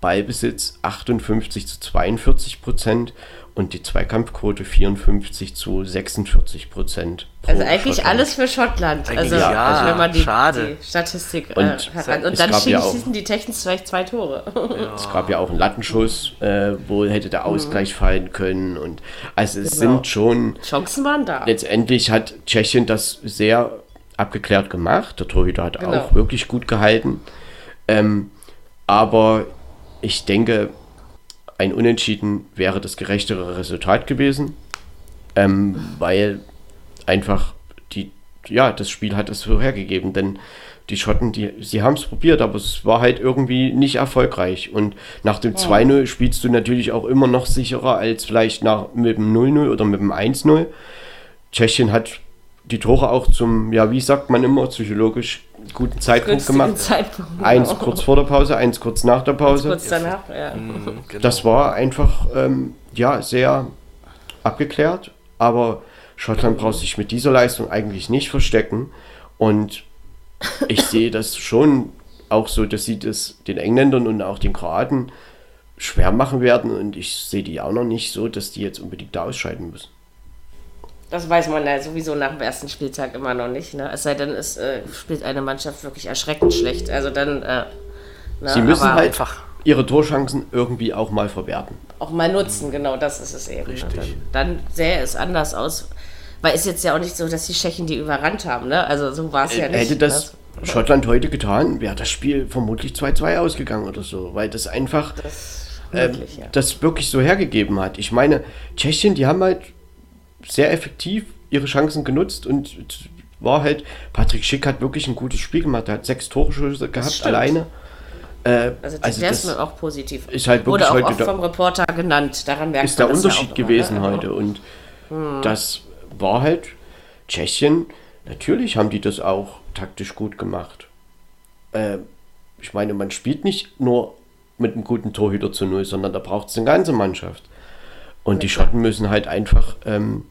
Ballbesitz 58 zu 42 Prozent und die Zweikampfquote 54 zu 46 Prozent. Also eigentlich alles für Schottland. Also, ja, also wenn man die, schade. die Statistik Und äh, heran. Und dann gab ja schießen auch- die Technics vielleicht zwei Tore. Es gab ja auch einen Lattenschuss, äh, wo hätte der Ausgleich fallen können. Und also es Genau. sind schon Chancen waren da. letztendlich hat Tschechien das sehr abgeklärt gemacht. Der Torhüter hat Genau. auch wirklich gut gehalten. Ähm, aber ich denke, ein Unentschieden wäre das gerechtere Resultat gewesen, ähm, weil einfach die, ja, das Spiel hat es so hergegeben, denn die Schotten, die, sie haben es probiert, aber es war halt irgendwie nicht erfolgreich. Und nach dem 2-0 spielst du natürlich auch immer noch sicherer als vielleicht nach, mit dem 0-0 oder mit dem 1-0. Tschechien hat die Tore auch zum, ja, wie sagt man immer, psychologisch guten Zeitpunkt gemacht. Zeitpunkt. Eins genau. kurz vor der Pause, eins kurz nach der Pause. Kurz danach, ja. Mhm, genau. Das war einfach ähm, ja sehr abgeklärt, aber Schottland braucht sich mit dieser Leistung eigentlich nicht verstecken und ich sehe das schon auch so, dass sie das den Engländern und auch den Kroaten schwer machen werden und ich sehe die auch noch nicht so, dass die jetzt unbedingt da ausscheiden müssen. Das weiß man ja sowieso nach dem ersten Spieltag immer noch nicht. Ne? Es sei denn, es äh, spielt eine Mannschaft wirklich erschreckend schlecht. Also dann. Äh, ne? Sie müssen Aber halt einfach- ihre Torchancen irgendwie auch mal verwerten. auch mal nutzen, genau das ist es eben. ne? Richtig. Dann, dann sähe es anders aus. Weil es jetzt ja auch nicht so, dass die Tschechen die überrannt haben. Ne? Also so war es ja nicht. Hätte das ne? Schottland heute getan, wäre das Spiel vermutlich 2-2 ausgegangen oder so, weil das einfach ähm, Möglich, ja. das wirklich so hergegeben hat. Ich meine, Tschechien, die haben halt sehr effektiv ihre Chancen genutzt und war halt, Patrick Schick hat wirklich ein gutes Spiel gemacht. Er hat sechs Torschüsse gehabt alleine. Äh, Also, also der das ist auch positiv. ist halt Wurde wirklich auch heute oft der- vom Reporter genannt. Daran merkt ist der man ja Unterschied auch gewesen immer, ne? heute. Und Hm. das war halt Tschechien. Natürlich haben die das auch taktisch gut gemacht. Äh, ich meine, man spielt nicht nur mit einem guten Torhüter zu Null, sondern da braucht es eine ganze Mannschaft. Und die Schotten müssen halt einfach ähm,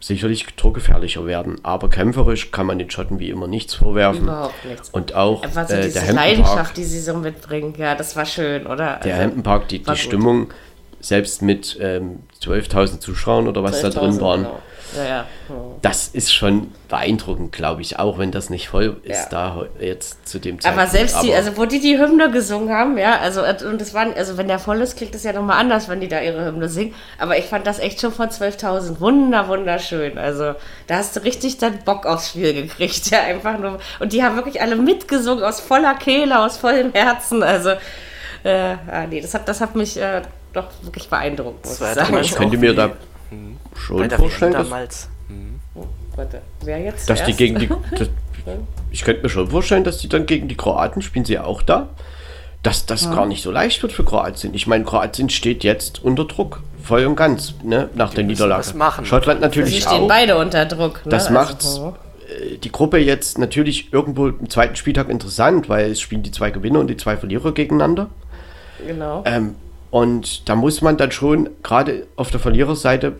sicherlich torgefährlicher werden. Aber kämpferisch kann man den Schotten wie immer nichts vorwerfen. Überhaupt nichts. Und auch Einfach so äh, diese der Leidenschaft, die sie so mitbringen. Ja, das war schön, oder? der Also, Hampton Park, die, die. Stimmung, selbst mit ähm, 12.000 Zuschauern oder was da 12.000, drin waren, genau. Ja, ja. Hm. das ist schon beeindruckend, glaube ich, auch wenn das nicht voll ist Ja. da jetzt zu dem Zeitpunkt. Aber selbst die, Aber also wo die die Hymne gesungen haben, ja, also äh, und das waren, also wenn der voll ist, klingt es ja nochmal anders, wenn die da ihre Hymne singen. Aber ich fand das echt schon von 12.000 wunder, wunderschön. Also da hast du richtig dann Bock aufs Spiel gekriegt, (laughs) ja, einfach nur. Und die haben wirklich alle mitgesungen aus voller Kehle, aus vollem Herzen. Also, äh, ah, nee, das hat, das hat mich äh, doch wirklich beeindruckt, muss Das war ich ja sagen. ich könnte mir da Schon der vorstellen, WM dass, damals. Hm. Warte, wer jetzt? dass die gegen die. (laughs) Das, ich könnte mir schon vorstellen, dass die dann gegen die Kroaten spielen sie ja auch da. Dass das gar nicht so leicht wird für Kroatien. Ich meine, Kroatien steht jetzt unter Druck, voll und ganz, ne, nach der müssen Niederlage. Schottland Sie natürlich stehen auch. beide unter Druck. Ne? Das Also, macht's hm. äh, die Gruppe jetzt natürlich irgendwo im zweiten Spieltag interessant, weil es spielen die zwei Gewinner und die zwei Verlierer gegeneinander. Genau. Ähm, und da muss man dann schon, gerade auf der Verliererseite,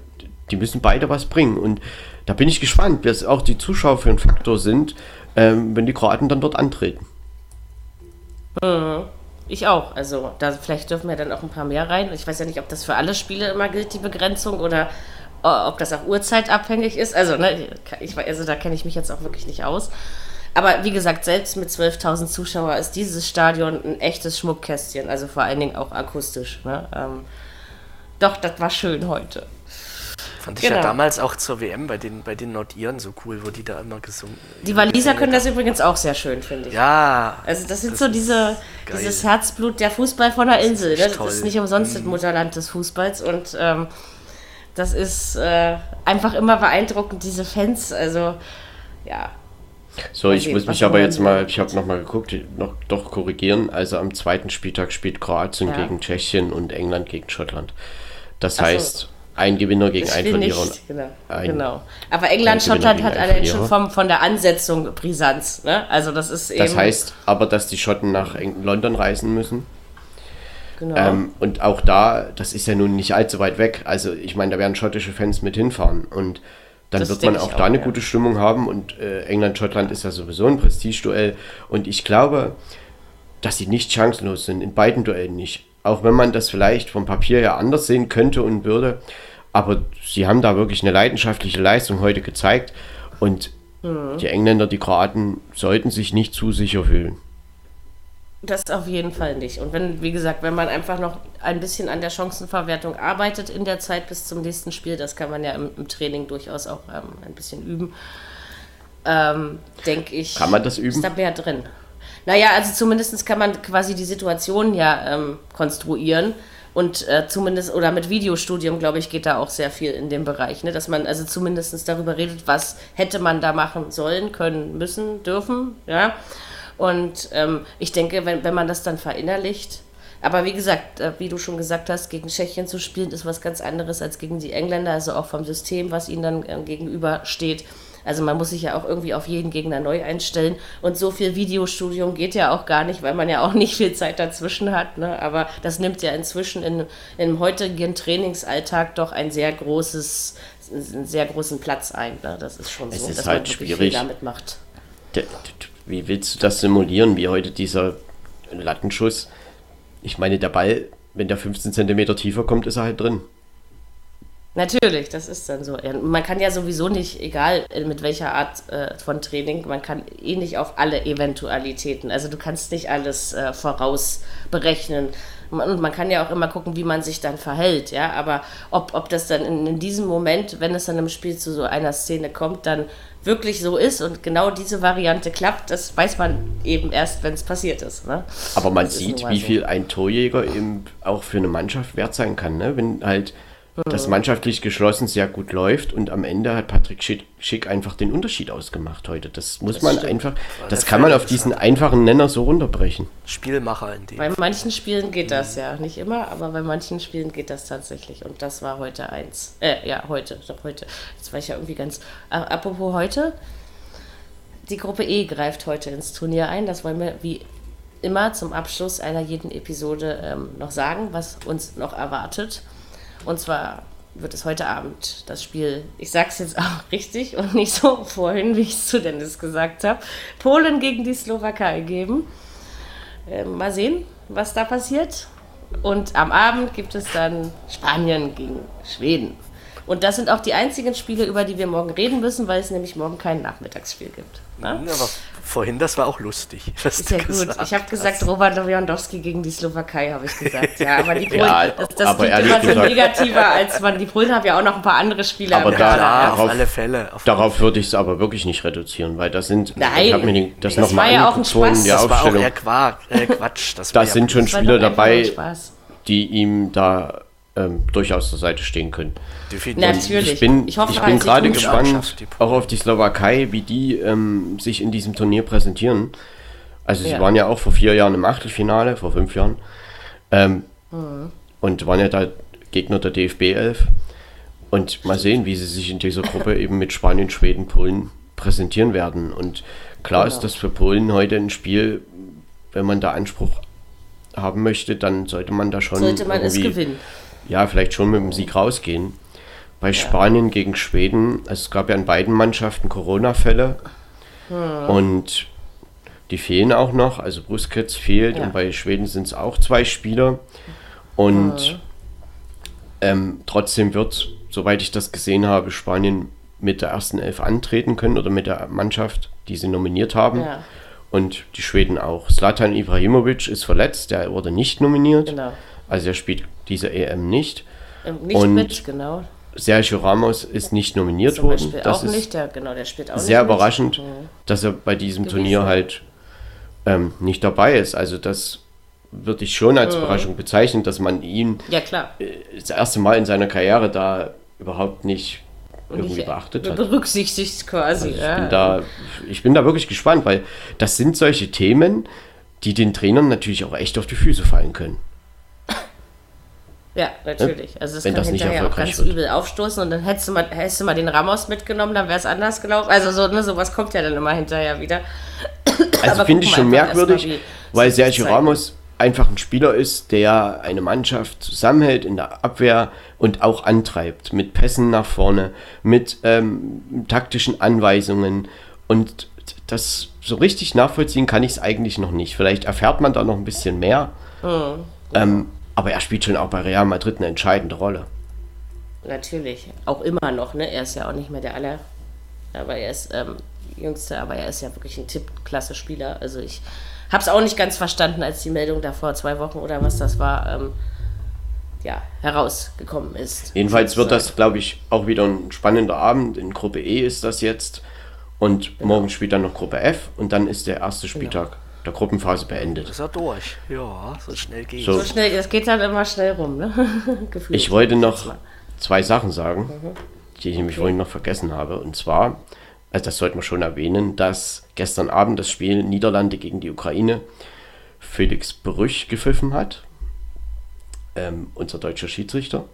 die müssen beide was bringen. Und da bin ich gespannt, was auch die Zuschauer für ein Faktor sind, ähm, wenn die Kroaten dann dort antreten. Ich auch. Also da vielleicht dürfen wir dann auch ein paar mehr rein. Ich weiß ja nicht, ob das für alle Spiele immer gilt, die Begrenzung, oder äh, ob das auch uhrzeitabhängig ist. Also, ne, ich, also da kenne ich mich jetzt auch wirklich nicht aus. Aber wie gesagt, selbst mit 12.000 Zuschauern ist dieses Stadion ein echtes Schmuckkästchen. Also vor allen Dingen auch akustisch. Ne? Ähm, doch, das war schön heute. Fand ich Genau. ja damals auch zur WM bei den, bei den Nordiren so cool, wo die da immer gesungen Die Waliser können das übrigens auch sehr schön, finde ich. Ja. Also das sind Das so ist diese, dieses Herzblut der Fußball von der Insel. Ne? echt Das toll. ist nicht umsonst das Mutterland des Fußballs und ähm, das ist äh, einfach immer beeindruckend, diese Fans. Also ja, So, ich muss mich aber jetzt mal, ich habe nochmal geguckt, noch doch korrigieren. Also am zweiten Spieltag spielt Kroatien Ja. gegen Tschechien und England gegen Schottland. Das Ach so. heißt, ein Gewinner gegen ein Verlierer. nicht, genau. ein- genau. Aber England, Schottland hat allein schon vom, von der Ansetzung Brisanz. Ne? Also das ist eben. Das heißt aber, dass die Schotten nach London reisen müssen. genau. Ähm, und auch da, das ist ja nun nicht allzu weit weg. Also ich meine, da werden schottische Fans mit hinfahren. Und dann Das wird man auch da eine ja. gute Stimmung haben. Und äh, England-Schottland ist ja sowieso ein Prestigeduell. Und ich glaube, dass sie nicht chancenlos sind, in beiden Duellen nicht. Auch wenn man das vielleicht vom Papier her anders sehen könnte und würde. Aber sie haben da wirklich eine leidenschaftliche Leistung heute gezeigt. Und Mhm. die Engländer, die Kroaten sollten sich nicht zu sicher fühlen. Das auf jeden Fall nicht. Und wenn, wie gesagt, wenn man einfach noch ein bisschen an der Chancenverwertung arbeitet in der Zeit bis zum nächsten Spiel, das kann man ja im, im Training durchaus auch ähm, ein bisschen üben, ähm, denke ich. Kann man das üben? Ist da mehr drin. Naja, also zumindest kann man quasi die Situation ja ähm, konstruieren. Und äh, zumindest, oder mit Videostudium, glaube ich, geht da auch sehr viel in dem Bereich, ne? dass man also zumindest darüber redet, was hätte man da machen sollen, können, müssen, dürfen, ja. Und ähm, ich denke, wenn, wenn man das dann verinnerlicht, aber wie gesagt, äh, wie du schon gesagt hast, gegen Tschechien zu spielen, ist was ganz anderes als gegen die Engländer, also auch vom System, was ihnen dann äh, gegenüber steht. Also man muss sich ja auch irgendwie auf jeden Gegner neu einstellen. Und so viel Videostudium geht ja auch gar nicht, weil man ja auch nicht viel Zeit dazwischen hat. Ne? Aber das nimmt ja inzwischen in, im heutigen Trainingsalltag doch ein sehr großes, einen sehr großen Platz ein. Ne? Das ist schon Es so, ist dass halt man wirklich schwierig. viel damit macht. Wie willst du das simulieren, wie heute dieser Lattenschuss? Ich meine, der Ball, wenn der 15 Zentimeter tiefer kommt, ist er halt drin. Natürlich, das ist dann so. Man kann ja sowieso nicht, egal äh, mit welcher Art äh, von Training, man kann eh nicht auf alle Eventualitäten. Also du kannst nicht alles äh, vorausberechnen. Und man kann ja auch immer gucken, wie man sich dann verhält, ja. Aber ob, ob das dann in, in diesem Moment, wenn es dann im Spiel zu so einer Szene kommt, dann wirklich so ist und genau diese Variante klappt, das weiß man eben erst, wenn es passiert ist. Ne? Aber man Das sieht, wie so. viel ein Torjäger eben auch für eine Mannschaft wert sein kann. Ne? Wenn halt. Das mannschaftlich geschlossen sehr gut läuft und am Ende hat Patrick Schick, Schick einfach den Unterschied ausgemacht heute. Das muss man stimmt. einfach, das kann man auf diesen einfachen Nenner so runterbrechen. Spielmacher in dem. Bei manchen Spielen geht das ja, nicht immer, aber bei manchen Spielen geht das tatsächlich. Und das war heute eins. Äh, ja, heute, doch heute. Jetzt war ich ja irgendwie ganz. Ah, apropos heute, die Gruppe E greift heute ins Turnier ein. Das wollen wir wie immer zum Abschluss einer jeden Episode ähm, noch sagen, was uns noch erwartet. Und zwar wird es heute Abend das Spiel, ich sag's jetzt auch (laughs) richtig und nicht so vorhin, wie ich es zu Dennis gesagt habe, Polen gegen die Slowakei geben. Äh, mal sehen, was da passiert. Und am Abend gibt es dann Spanien gegen Schweden. Und das sind auch die einzigen Spiele, über die wir morgen reden müssen, weil es nämlich morgen kein Nachmittagsspiel gibt. Ne? Aber vorhin, das war auch lustig. (laughs) was Ist du ja gut. Ich habe gesagt, Robert Lewandowski gegen die Slowakei, habe ich gesagt. (laughs) Ja, aber die Polen, Ja, das, das aber klingt immer so gesagt- negativer, als man. Die Polen haben ja auch noch ein paar andere Spieler. Aber da-. Ja, Darauf- auf alle Fälle. Auf Darauf würde ich es aber wirklich nicht reduzieren, weil das sind, Nein, ich habe mir den, das, das nochmal war ja auch ein Spaß. das war auch Quark, äh, Quatsch. Das, war Da ja sind schon Das Spieler dabei, die ihm da ähm, durchaus zur Seite stehen können. Natürlich. Ich bin, Ich ich bin sie gerade gespannt, auch auf die Slowakei, wie die ähm, sich in diesem Turnier präsentieren. Also sie Ja. waren ja auch vor vier Jahren im Achtelfinale, vor fünf Jahren. Ähm, Mhm. Und waren ja da Gegner der DFB 11. Und mal sehen, wie sie sich in dieser Gruppe (laughs) eben mit Spanien, Schweden, Polen präsentieren werden. Und klar ist Genau. das für Polen heute ein Spiel, wenn man da Anspruch haben möchte, dann sollte man da schon Sollte man es gewinnen. Ja, vielleicht schon mit dem Sieg rausgehen. Bei Spanien gegen Schweden, also es gab ja in beiden Mannschaften Corona-Fälle Hm. und die fehlen auch noch. Also Busquets fehlt Ja. und bei Schweden sind es auch zwei Spieler. Und Hm. ähm, trotzdem wird, soweit ich das gesehen habe, Spanien mit der ersten Elf antreten können oder mit der Mannschaft, die sie nominiert haben. Ja. Und die Schweden auch. Slatan Ibrahimovic ist verletzt, der wurde nicht nominiert. Genau. Also er spielt diese EM nicht. Ähm, Nicht Und mit, genau. Sergio Ramos ist nicht nominiert Zum worden. Beispiel Das auch ist nicht. Der, genau, der spielt auch sehr nicht mit. überraschend, Mhm. dass er bei diesem Gewesen. Turnier halt ähm, nicht dabei ist. Also das würde ich schon Mhm. als Überraschung bezeichnen, dass man ihn Ja, äh, das erste Mal in seiner Karriere da überhaupt nicht irgendwie Nicht beachtet hat. Berücksichtigt quasi. Also ich, ja. bin da, ich bin da wirklich gespannt, weil das sind solche Themen, die den Trainern natürlich auch echt auf die Füße fallen können. Ja, natürlich. Also das Wenn kann das nicht hinterher auch ganz wird. übel aufstoßen und dann hättest du mal, hättest du mal den Ramos mitgenommen, dann wäre es anders gelaufen. Also so, ne, sowas kommt ja dann immer hinterher wieder. Also finde ich schon merkwürdig, wie weil Sergio. Ramos einfach ein Spieler ist, der eine Mannschaft zusammenhält in der Abwehr und auch antreibt mit Pässen nach vorne, mit ähm, taktischen Anweisungen und das so richtig nachvollziehen kann ich es eigentlich noch nicht. Vielleicht erfährt man da noch ein bisschen mehr, Hm. ähm, aber er spielt schon auch bei Real Madrid eine entscheidende Rolle. Natürlich. Auch immer noch, ne? Er ist ja auch nicht mehr der aller. Aber er ist ähm, jüngste, aber er ist ja wirklich ein Tippklasse-Spieler. Also ich habe es auch nicht ganz verstanden, als die Meldung da vor zwei Wochen oder was das war, ähm, ja, herausgekommen ist. Jedenfalls wird das, glaube ich, auch wieder ein spannender Abend. In Gruppe E ist das jetzt. Und Genau. morgen spielt dann noch Gruppe F und dann ist der erste Spieltag der Gruppenphase beendet. Ist er durch? Ja, so schnell geht's. So. So schnell, es geht halt immer schnell rum, ne? (laughs) Ich wollte noch zwei Sachen sagen, Mhm. die ich nämlich vorhin noch vergessen habe. Und zwar, also das sollte man schon erwähnen, dass gestern Abend das Spiel Niederlande gegen die Ukraine Felix Brüch gepfiffen hat. Ähm, unser deutscher Schiedsrichter.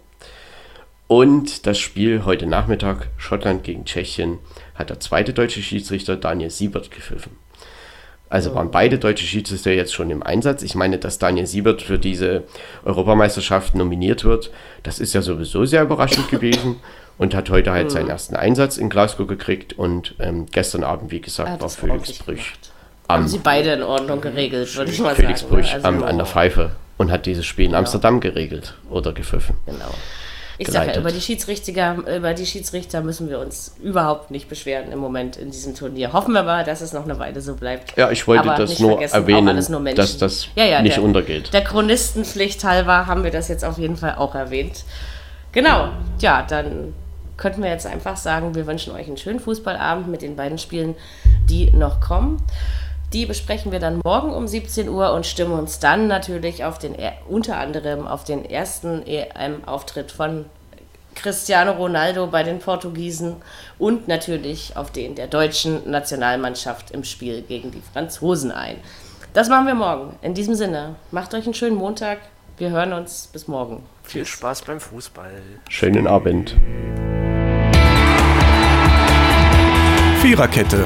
Und das Spiel heute Nachmittag, Schottland gegen Tschechien, hat der zweite deutsche Schiedsrichter Daniel Siebert gepfiffen. Also waren beide deutsche Schiedsrichter jetzt schon im Einsatz. Ich meine, dass Daniel Siebert für diese Europameisterschaft nominiert wird, das ist ja sowieso sehr überraschend gewesen und hat heute halt seinen ersten Einsatz in Glasgow gekriegt und ähm, gestern Abend, wie gesagt, hat war Felix Brüch am Haben sie beide in Ordnung geregelt, würde ich mal Felix sagen. ne? Brüch Also, am, an der Pfeife und hat dieses Spiel in Amsterdam geregelt oder gepfiffen. Genau. Ich sage ja, über die, Schiedsrichter, über die Schiedsrichter müssen wir uns überhaupt nicht beschweren im Moment in diesem Turnier. Hoffen wir mal, dass es noch eine Weile so bleibt. Ja, ich wollte Aber das nur erwähnen, nur dass das Ja, ja, nicht der- untergeht. Der Chronistenpflicht halber haben wir das jetzt auf jeden Fall auch erwähnt. Genau, ja, dann könnten wir jetzt einfach sagen, wir wünschen euch einen schönen Fußballabend mit den beiden Spielen, die noch kommen. Die besprechen wir dann morgen um 17 Uhr und stimmen uns dann natürlich auf den, er- unter anderem auf den ersten EM-Auftritt von Cristiano Ronaldo bei den Portugiesen und natürlich auf den der deutschen Nationalmannschaft im Spiel gegen die Franzosen ein. Das machen wir morgen. In diesem Sinne, macht euch einen schönen Montag. Wir hören uns bis morgen. Viel Spaß beim Fußball. Schönen Abend. Viererkette,